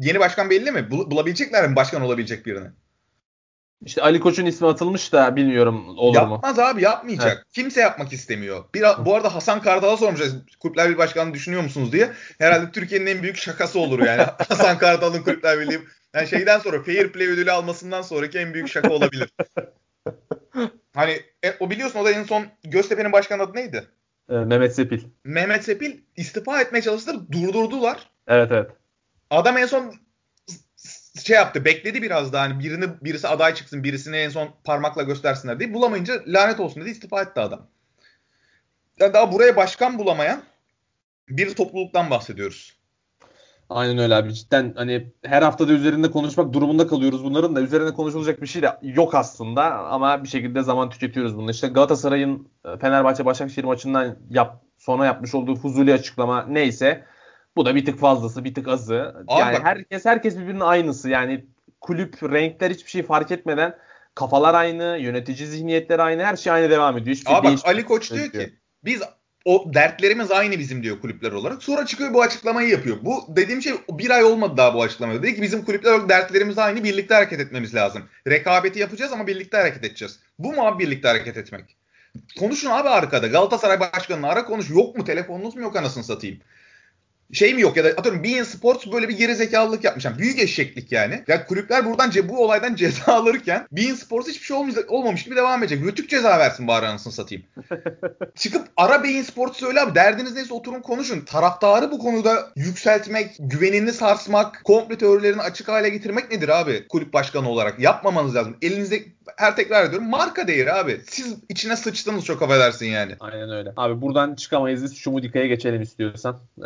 Speaker 6: Yeni başkan belli mi? Bul- bulabilecekler mi başkan olabilecek birini?
Speaker 5: İşte Ali Koç'un ismi atılmış da bilmiyorum olur mu?
Speaker 6: Yapmaz abi yapmayacak. Kimse yapmak istemiyor. Bir, bu arada Hasan Kartal'a sormuşlar Kulüpler Birliği Başkanı düşünüyor musunuz diye. Herhalde Türkiye'nin en büyük şakası olur yani. Hasan Kartal'ın Kulüpler Birliği yani şeyden sonra Fair Play ödülü almasından sonraki en büyük şaka olabilir. hani e, o biliyorsun o da en son Göztepe'nin başkan adı neydi?
Speaker 5: Ee, Mehmet Sepil.
Speaker 6: Mehmet Sepil istifa etmeye çalıştılar. Durdurdular.
Speaker 5: Evet evet.
Speaker 6: Adam en son şey yaptı bekledi biraz daha hani birini birisi aday çıksın birisini en son parmakla göstersinler diye bulamayınca lanet olsun dedi istifa etti adam. Yani daha buraya başkan bulamayan bir topluluktan bahsediyoruz.
Speaker 5: Aynen öyle abi. Cidden hani her haftada üzerinde konuşmak durumunda kalıyoruz bunların da. Üzerine konuşulacak bir şey de yok aslında ama bir şekilde zaman tüketiyoruz bunu. İşte Galatasaray'ın e, Fenerbahçe Başakşehir maçından yap, sonra yapmış olduğu fuzuli açıklama neyse Bu da bir tık fazlası, bir tık azı.
Speaker 6: Abi
Speaker 5: yani
Speaker 6: bak-
Speaker 5: herkes herkes birbirinin aynısı. Yani kulüp, renkler hiçbir şey fark etmeden kafalar aynı, yönetici zihniyetleri aynı, her şey aynı devam ediyor. Hiçbir şey
Speaker 6: Aa bak. Ali Koç diyor ki biz o dertlerimiz aynı bizim diyor kulüpler olarak. Sonra çıkıyor bu açıklamayı yapıyor. Bu dediğim şey bir ay olmadı daha bu açıklamada. Dedi ki bizim kulüpler olarak dertlerimiz aynı birlikte hareket etmemiz lazım. Rekabeti yapacağız ama birlikte hareket edeceğiz. Bu mu abi birlikte hareket etmek? Konuşun abi arkada. Galatasaray başkanını ara konuş. Yok mu telefonunuz mu yok anasını satayım. Şey mi yok ya da atıyorum Bein Sports böyle bir geri zekalılık yapmış. Yani büyük eşeklik yani. Ya kulüpler buradan ce- bu olaydan ceza alırken Bein Sports hiçbir şey olmayacak, olmamış gibi devam edecek. Rütük ceza versin bari anasını satayım. Çıkıp ara Bein Sports söyle abi. Derdiniz neyse oturun konuşun. Taraftarı bu konuda yükseltmek, güvenini sarsmak, komple teorilerini açık hale getirmek nedir abi kulüp başkanı olarak? Yapmamanız lazım. Elinizde her tekrar ediyorum marka değeri abi. Siz içine sıçtınız çok affedersin yani.
Speaker 5: Aynen öyle. Abi buradan çıkamayız biz Şumudika'ya geçelim istiyorsan. Ee,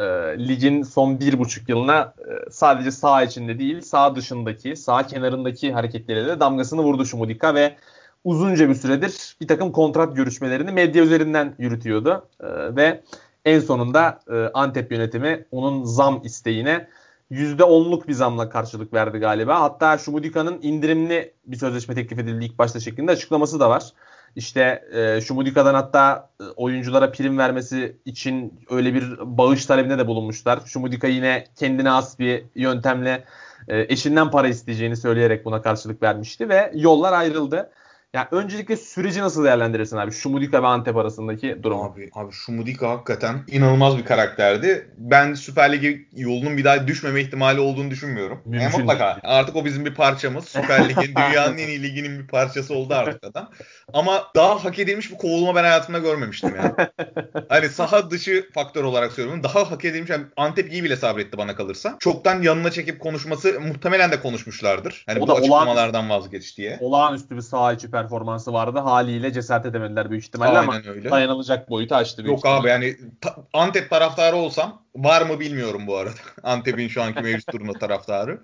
Speaker 5: ligin son bir buçuk yılına e, sadece sağ içinde değil sağ dışındaki, sağ kenarındaki hareketleriyle de damgasını vurdu Şumudika ve uzunca bir süredir bir takım kontrat görüşmelerini medya üzerinden yürütüyordu. Ee, ve en sonunda e, Antep yönetimi onun zam isteğine %10'luk bir zamla karşılık verdi galiba. Hatta Şumudika'nın indirimli bir sözleşme teklif edildi ilk başta şeklinde açıklaması da var. İşte e, Şumudika'dan hatta e, oyunculara prim vermesi için öyle bir bağış talebinde de bulunmuşlar. Şumudika yine kendine has bir yöntemle e, eşinden para isteyeceğini söyleyerek buna karşılık vermişti ve yollar ayrıldı. Yani öncelikle süreci nasıl değerlendirirsin abi? Şumudika ve Antep arasındaki durumu.
Speaker 6: Abi, abi Şumudika hakikaten inanılmaz bir karakterdi. Ben Süper Lig'e yolunun bir daha düşmeme ihtimali olduğunu düşünmüyorum.
Speaker 5: Mümkün
Speaker 6: Yani mutlaka.
Speaker 5: değil.
Speaker 6: Artık o bizim bir parçamız. Süper Lig'in, dünyanın en iyi liginin bir parçası oldu artık adam. Ama daha hak edilmiş bir kovulma ben hayatımda görmemiştim yani. hani saha dışı faktör olarak söylüyorum. Daha hak edilmiş. Yani Antep iyi bile sabretti bana kalırsa. Çoktan yanına çekip konuşması muhtemelen de konuşmuşlardır. Hani
Speaker 5: O
Speaker 6: bu
Speaker 5: da olağan-
Speaker 6: açıklamalardan vazgeç diye.
Speaker 5: Olağanüstü bir saha içi performansı vardı. Haliyle cesaret edemediler büyük ihtimalle ama
Speaker 6: Aynen öyle.
Speaker 5: dayanılacak boyutu aştı büyük
Speaker 6: Yok
Speaker 5: ihtimalle.
Speaker 6: abi yani ta- Antep taraftarı olsam var mı bilmiyorum bu arada. Antep'in şu anki mevcut durumda taraftarı.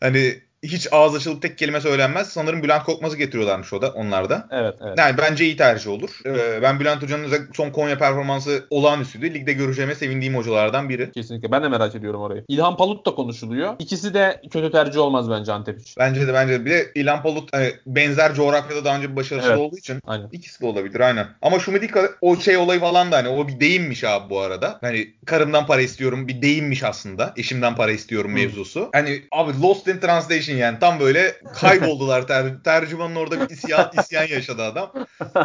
Speaker 6: Hani hiç ağız açılıp tek kelime söylenmez. Sanırım Bülent Korkmaz'ı getiriyorlarmış o da onlar da.
Speaker 5: Evet, evet.
Speaker 6: Yani bence iyi tercih olur. Ee, ben Bülent Hoca'nın son Konya performansı olağanüstüydü. Ligde göreceğime sevindiğim hocalardan biri.
Speaker 5: Kesinlikle. Ben de merak ediyorum orayı. İlhan Palut da konuşuluyor. İkisi de kötü tercih olmaz bence Antep için.
Speaker 6: Bence de bence de. Bir de İlhan Palut hani benzer coğrafyada daha önce bir başarısız
Speaker 5: Evet.
Speaker 6: olduğu için
Speaker 5: Aynen.
Speaker 6: İkisi de olabilir aynen. Ama Şumidika o şey olayı falan da hani o bir deyimmiş abi bu arada. Hani karımdan para istiyorum bir deyimmiş aslında. Eşimden para istiyorum mevzusu. Hani abi Lost in Translation yani tam böyle kayboldular. Ter, tercümanın orada bir isyan, isyan yaşadı adam.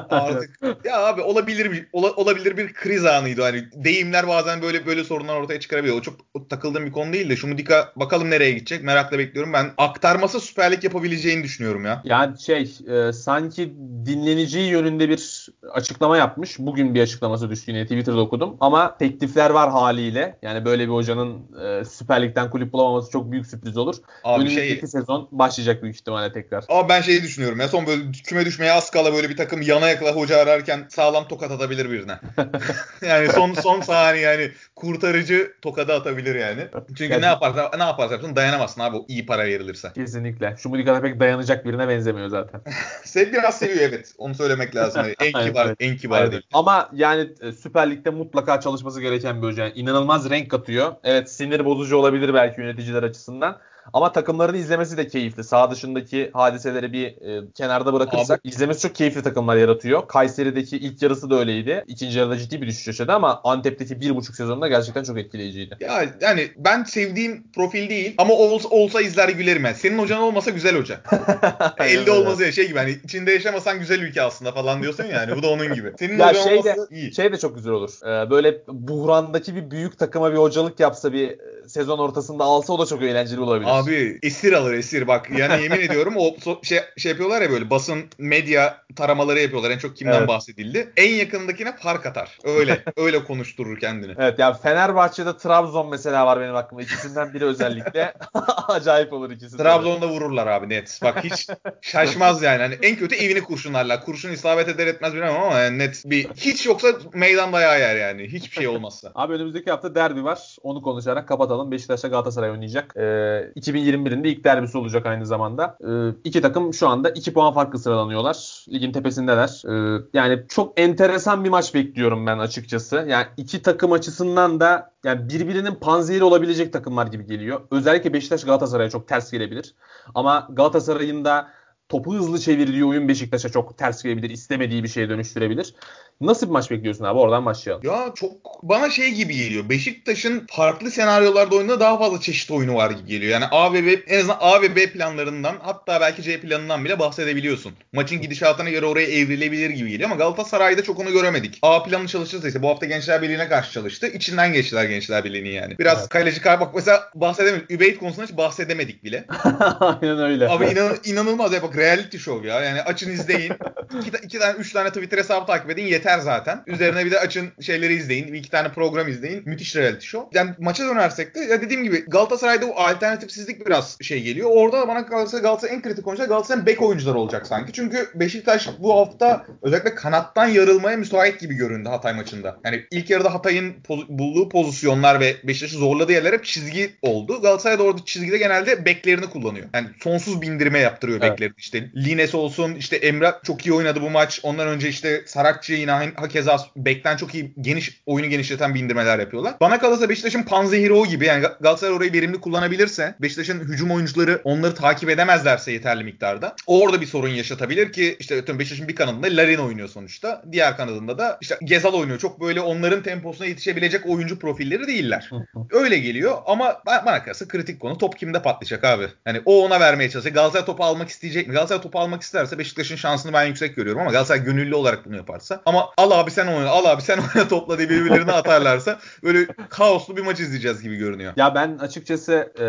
Speaker 6: Artık ya abi olabilir bir ola- olabilir bir kriz anıydı. Hani deyimler bazen böyle böyle sorunlar ortaya çıkarabiliyor. O çok o takıldığım bir konu değil de Şumidika bakalım nereye gidecek merakla bekliyorum. Ben aktarmasa Süper Lig yapabileceğini düşünüyorum ya.
Speaker 5: Yani şey e, sanki dinleneceği yönünde bir açıklama yapmış. Bugün bir açıklaması düştü yine Twitter'da okudum. Ama teklifler var haliyle. Yani böyle bir hocanın e, Süper Lig'den kulüp bulamaması çok büyük sürpriz olur.
Speaker 6: Abi
Speaker 5: Önümüzdeki
Speaker 6: şey
Speaker 5: sezon başlayacak büyük ihtimalle tekrar.
Speaker 6: Ama ben şeyi düşünüyorum ya son böyle küme düşmeye az kala böyle bir takım yana yakla hoca ararken sağlam tokat atabilir birine. yani son son saniye yani kurtarıcı tokadı atabilir yani. Çünkü
Speaker 5: Gerçekten.
Speaker 6: ne yaparsa ne yaparsa yapsın dayanamazsın abi iyi para verilirse.
Speaker 5: Kesinlikle. Şu Mudika'da pek dayanacak birine benzemiyor zaten.
Speaker 6: Sev biraz seviyor evet. Onu söylemek lazım. Hani en kibar
Speaker 5: evet.
Speaker 6: en kibar
Speaker 5: Aynen.
Speaker 6: değil.
Speaker 5: Ama yani e, Süper Lig'de mutlaka çalışması gereken bir hoca. Yani inanılmaz renk katıyor. Evet sinir bozucu olabilir belki yöneticiler açısından. Ama takımlarını izlemesi de keyifli. Sağ dışındaki hadiseleri bir e, kenarda bırakırsak izlemesi çok keyifli takımlar yaratıyor. Kayseri'deki ilk yarısı da öyleydi. İkinci yarıda ciddi bir düşüş yaşadı ama Antep'teki bir buçuk sezonda gerçekten çok etkileyiciydi.
Speaker 6: Ya yani ben sevdiğim profil değil ama olsa, olsa izler gülerim yani. Senin hocan olmasa güzel hoca.
Speaker 5: Aynen
Speaker 6: Elde olmaz ya şey gibi hani içinde yaşamasan güzel ülke aslında falan diyorsun yani. Bu da onun gibi. Senin
Speaker 5: Ya
Speaker 6: hocan
Speaker 5: şey
Speaker 6: olması
Speaker 5: de,
Speaker 6: iyi.
Speaker 5: şey de çok güzel olur. Ee, böyle buhrandaki bir büyük takıma bir hocalık yapsa bir sezon ortasında alsa o da çok eğlenceli olabilir.
Speaker 6: Abi esir alır esir bak yani yemin ediyorum o so- şey, şey yapıyorlar ya böyle basın medya taramaları yapıyorlar en çok kimden
Speaker 5: Evet.
Speaker 6: bahsedildi. En yakındakine fark atar. Öyle öyle konuşturur kendini.
Speaker 5: Evet yani Fenerbahçe'de Trabzon mesela var benim aklımda. İkisinden biri özellikle. Acayip olur ikisi. de.
Speaker 6: Trabzon'da vururlar abi net. Bak hiç şaşmaz yani. Hani en kötü evini kurşunlarlar. Kurşun isabet eder etmez bilmem ama yani net bir hiç yoksa meydan dayağı yer yani. Hiçbir şey olmazsa.
Speaker 5: Abi önümüzdeki hafta derbi var. Onu konuşarak kapatalım. Bakalım. Beşiktaş'la Galatasaray oynayacak. Ee, 2021'in de ilk derbisi olacak aynı zamanda. Ee, iki takım şu anda 2 puan farklı sıralanıyorlar. Ligin tepesindeler. Ee, yani çok enteresan bir maç bekliyorum ben açıkçası. Yani iki takım açısından da yani birbirinin panzehiri olabilecek takımlar gibi geliyor. Özellikle Beşiktaş Galatasaray'a çok ters gelebilir. Ama Galatasaray'ın da topu hızlı çevirdiği oyun Beşiktaş'a çok ters gelebilir. istemediği bir şeye dönüştürebilir. Nasıl bir maç bekliyorsun abi? Oradan başlayalım.
Speaker 6: Ya çok bana şey gibi geliyor. Beşiktaş'ın farklı senaryolarda oynadığı daha fazla çeşit oyunu var gibi geliyor. Yani A ve B en azından A ve B planlarından hatta belki C planından bile bahsedebiliyorsun. Maçın gidişatına göre oraya evrilebilir gibi geliyor ama Galatasaray'da çok onu göremedik. A planı çalışırsa ise bu hafta Gençler Birliği'ne karşı çalıştı. İçinden geçtiler Gençler Birliği'ni yani. Biraz
Speaker 5: Evet.
Speaker 6: kaleci kar bak mesela bahsedemedik. Übeyt konusunda hiç bahsedemedik bile.
Speaker 5: Aynen öyle.
Speaker 6: Abi inan, inanılmaz ya bak reality show ya. Yani açın izleyin. iki, iki tane üç tane Twitter hesabı takip edin yeter zaten. Üzerine bir de açın şeyleri izleyin. Bir iki tane program izleyin. Müthiş reality show. Yani maça dönersek de ya dediğim gibi Galatasaray'da o alternatifsizlik biraz şey geliyor. Orada bana Galatasaray, Galatasaray en kritik oyuncular Galatasaray'ın bek oyuncuları olacak sanki. Çünkü Beşiktaş bu hafta özellikle kanattan yarılmaya müsait gibi göründü Hatay maçında. Yani ilk yarıda Hatay'ın poz- bulduğu pozisyonlar ve Beşiktaş'ı zorladığı yerler hep çizgi oldu. Galatasaray da orada çizgide genelde beklerini kullanıyor. Yani sonsuz bindirme yaptırıyor
Speaker 5: Evet.
Speaker 6: beklerini. İşte Lines olsun, işte Emre çok iyi oynadı bu maç. Ondan önce işte Sarakçı yine hakeza bekten çok iyi geniş oyunu genişleten bindirmeler yapıyorlar. Bana kalırsa Beşiktaş'ın panzehiri o gibi. Yani Ga- Galatasaray orayı verimli kullanabilirse, Beşiktaş'ın hücum oyuncuları onları takip edemezlerse yeterli miktarda. Orada bir sorun yaşatabilir ki işte Beşiktaş'ın bir kanadında Larin oynuyor sonuçta. Diğer kanadında da işte Gezal oynuyor. Çok böyle onların temposuna yetişebilecek oyuncu profilleri değiller. Öyle geliyor ama ba- bana kalırsa kritik konu top kimde patlayacak abi. Hani o ona vermeye çalışacak. Galatasaray topu almak isteyecek mi? Galatasaray topu almak isterse Beşiktaş'ın şansını ben yüksek görüyorum ama Galatasaray gönüllü olarak bunu yaparsa ama al abi sen oyna, al abi sen oyna topla diye birbirlerine atarlarsa böyle kaoslu bir maç izleyeceğiz gibi görünüyor.
Speaker 5: Ya ben açıkçası e,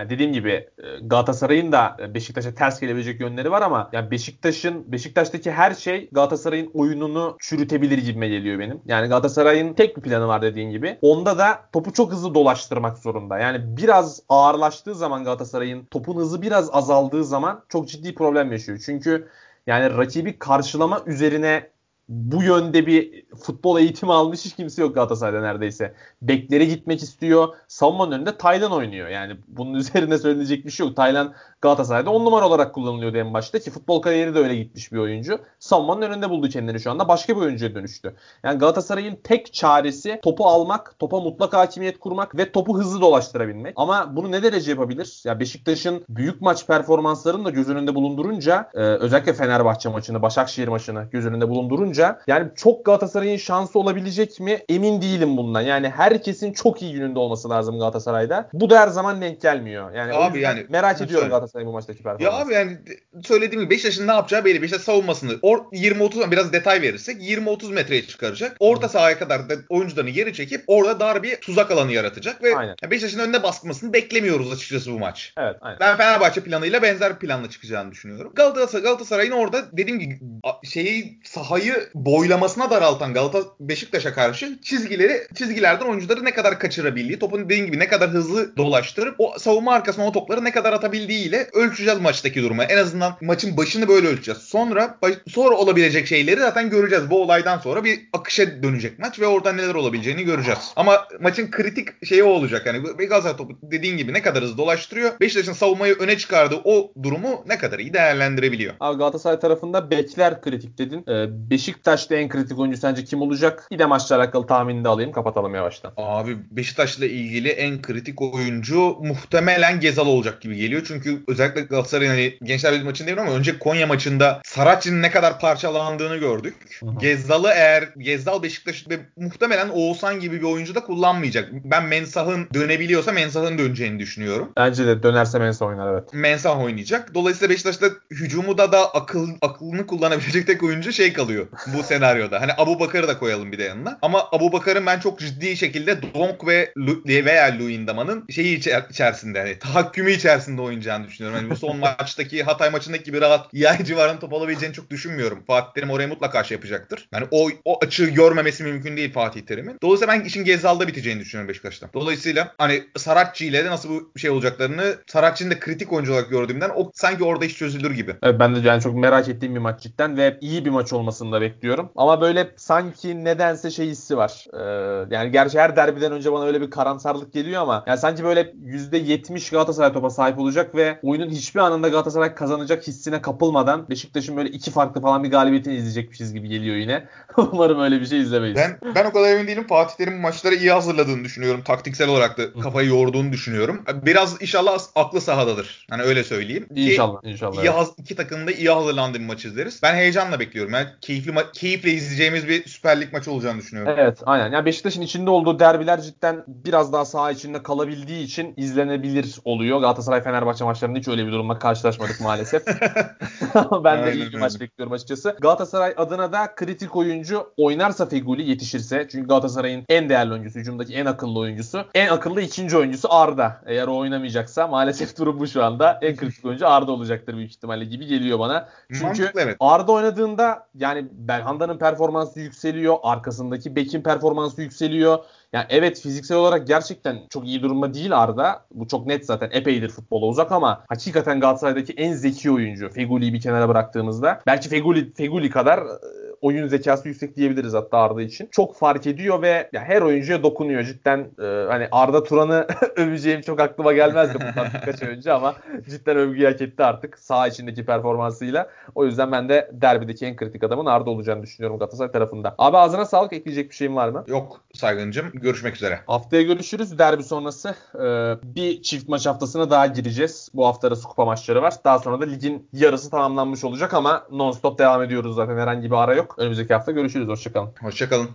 Speaker 5: yani dediğim gibi e, Galatasaray'ın da Beşiktaş'a ters gelebilecek yönleri var ama yani Beşiktaş'ın Beşiktaş'taki her şey Galatasaray'ın oyununu çürütebilir gibime geliyor benim. Yani Galatasaray'ın tek bir planı var dediğin gibi. Onda da topu çok hızlı dolaştırmak zorunda. Yani biraz ağırlaştığı zaman Galatasaray'ın topun hızı biraz azaldığı zaman çok ciddi problem yaşıyor. Çünkü yani rakibi karşılama üzerine bu yönde bir futbol eğitimi almış hiç kimse yok Galatasaray'da neredeyse. Bekleri gitmek istiyor. Savunmanın önünde Taylan oynuyor. Yani bunun üzerine söyleyecek bir şey yok. Taylan Galatasaray'da 10 numara olarak kullanılıyordu en başta ki futbol kariyeri de öyle gitmiş bir oyuncu. Savunmanın önünde buldu kendini şu anda. Başka bir oyuncuya dönüştü. Yani Galatasaray'ın tek çaresi topu almak, topa mutlak hakimiyet kurmak ve topu hızlı dolaştırabilmek. Ama bunu ne derece yapabilir? Ya Beşiktaş'ın büyük maç performanslarını da göz önünde bulundurunca e, özellikle Fenerbahçe maçını, Başakşehir maçını göz önünde bulundurunca yani çok Galatasaray'ın şansı olabilecek mi emin değilim bundan. Yani herkesin çok iyi gününde olması lazım Galatasaray'da. Bu da her zaman denk gelmiyor. Yani
Speaker 6: Abi yani-
Speaker 5: merak ediyorum
Speaker 6: Söyle.
Speaker 5: Galatasaray'ın bu maçtaki
Speaker 6: Ya
Speaker 5: performansı.
Speaker 6: abi yani söylediğim gibi Beşiktaş'ın ne yapacağı belli. Beşiktaş savunmasını or 20-30 biraz detay verirsek 20-30 metreye çıkaracak. Orta sahaya kadar da oyuncularını geri çekip orada dar bir tuzak alanı yaratacak ve
Speaker 5: Aynen.
Speaker 6: Beşiktaş'ın önüne baskmasını beklemiyoruz açıkçası bu maç.
Speaker 5: Evet, aynen.
Speaker 6: Ben Fenerbahçe planıyla benzer bir planla çıkacağını düşünüyorum. Galatasaray Galatasaray'ın orada dediğim gibi şeyi sahayı boylamasına daraltan Galata Beşiktaş'a karşı çizgileri çizgilerden oyuncuları ne kadar kaçırabildiği, topun dediğim gibi ne kadar hızlı dolaştırıp o savunma arkasına o topları ne kadar atabildiğiyle ölçeceğiz maçtaki durumu. En azından maçın başını böyle ölçeceğiz. Sonra baş- sonra olabilecek şeyleri zaten göreceğiz. Bu olaydan sonra bir akışa dönecek maç ve orada neler olabileceğini göreceğiz. Ama maçın kritik şeyi o olacak. Yani Galatasaray topu dediğin gibi ne kadar hızlı dolaştırıyor. Beşiktaş'ın savunmayı öne çıkardığı o durumu ne kadar iyi değerlendirebiliyor.
Speaker 5: Abi Galatasaray tarafında bekler kritik dedin. Ee, Beşiktaş'ta en kritik oyuncu sence kim olacak? Bir de maçla alakalı tahminini de alayım. Kapatalım yavaştan.
Speaker 6: Abi Beşiktaş'la ilgili en kritik oyuncu muhtemelen Gezal olacak gibi geliyor. Çünkü özellikle Galatasaray'ın hani Gençler Birliği maçında değil ama önce Konya maçında Saratçı'nın ne kadar parçalandığını gördük. Gezal'ı eğer Gezdal Beşiktaş ve muhtemelen Oğuzhan gibi bir oyuncu da kullanmayacak. Ben Mensah'ın dönebiliyorsa Mensah'ın döneceğini düşünüyorum.
Speaker 5: Bence de dönerse Mensa oynar evet.
Speaker 6: Mensah oynayacak. Dolayısıyla Beşiktaş'ta hücumu da da akıl aklını kullanabilecek tek oyuncu şey kalıyor bu senaryoda. Hani Abu Bakar'ı da koyalım bir de yanına. Ama Abu Bakar'ın ben çok ciddi şekilde Donk ve Lu- veya Luyendama'nın şeyi içer- içerisinde hani tahakkümü içerisinde oynayacağını düşünüyorum. Yani bu son maçtaki Hatay maçındaki gibi rahat yay civarında top alabileceğini çok düşünmüyorum. Fatih Terim oraya mutlaka şey yapacaktır. Yani o, o açığı görmemesi mümkün değil Fatih Terim'in. Dolayısıyla ben işin Gezal'da biteceğini düşünüyorum Beşiktaş'ta. Dolayısıyla hani Saratçı ile de nasıl bu şey olacaklarını Saratçı'nın da kritik oyuncu olarak gördüğümden o sanki orada iş çözülür gibi.
Speaker 5: Evet, ben de yani çok merak ettiğim bir maç cidden ve iyi bir maç olmasını da bekliyorum. Ama böyle sanki nedense şey hissi var. Ee, yani gerçi her derbiden önce bana öyle bir karamsarlık geliyor ama yani sanki böyle %70 Galatasaray topa sahip olacak ve oyunun hiçbir anında Galatasaray kazanacak hissine kapılmadan Beşiktaş'ın böyle iki farklı falan bir galibiyetini izleyecekmişiz gibi geliyor yine. Umarım öyle bir şey izlemeyiz.
Speaker 6: Ben ben o kadar emin değilim. Fatih Terim maçları iyi hazırladığını düşünüyorum. Taktiksel olarak da kafayı yorduğunu düşünüyorum. Biraz inşallah aklı sahadadır. Hani öyle söyleyeyim. Ki
Speaker 5: İnşallah, inşallah.
Speaker 6: iyi haz- iki takım da iyi hazırlandığı bir maç izleriz. Ben heyecanla bekliyorum. Yani keyifli ma- keyifle izleyeceğimiz bir Süper Lig maçı olacağını düşünüyorum.
Speaker 5: Evet aynen. Yani Beşiktaş'ın içinde olduğu derbiler cidden biraz daha saha içinde kalabildiği için izlenebilir oluyor. Galatasaray Fenerbahçe maçlarında hiç öyle bir durumla karşılaşmadık maalesef. Ama ben de
Speaker 6: Aynen
Speaker 5: iyi bir maç bekliyorum açıkçası. Galatasaray adına da kritik oyuncu oynarsa Feguli yetişirse. Çünkü Galatasaray'ın en değerli oyuncusu, hücumdaki en akıllı oyuncusu. En akıllı ikinci oyuncusu Arda. Eğer o oynamayacaksa maalesef durum bu şu anda. En kritik oyuncu Arda olacaktır büyük ihtimalle gibi geliyor bana. Çünkü
Speaker 6: Mantıklı evet.
Speaker 5: Arda oynadığında yani Belhanda'nın performansı yükseliyor. Arkasındaki Bek'in performansı yükseliyor. Yani evet fiziksel olarak gerçekten çok iyi durumda değil Arda. Bu çok net zaten. Epeydir futbola uzak ama hakikaten Galatasaray'daki en zeki oyuncu. Feguli'yi bir kenara bıraktığımızda. Belki Feguli, Feguli kadar e, oyun zekası yüksek diyebiliriz hatta Arda için. Çok fark ediyor ve ya her oyuncuya dokunuyor cidden. e, hani Arda Turan'ı öveceğim çok aklıma gelmezdi bundan birkaç önce ama cidden övgüyü hak etti artık saha içindeki performansıyla. O yüzden ben de derbideki en kritik adamın Arda olacağını düşünüyorum Galatasaray tarafında. Abi ağzına sağlık ekleyecek bir şeyin var mı?
Speaker 6: Yok Saygıncım. Görüşmek üzere.
Speaker 5: Haftaya görüşürüz. Derbi sonrası e, bir çift maç haftasına daha gireceğiz. Bu hafta arası kupa maçları var. Daha sonra da ligin yarısı tamamlanmış olacak ama non-stop devam ediyoruz zaten. Herhangi bir ara yok. Önümüzdeki hafta görüşürüz. Hoşçakalın.
Speaker 6: Hoşçakalın.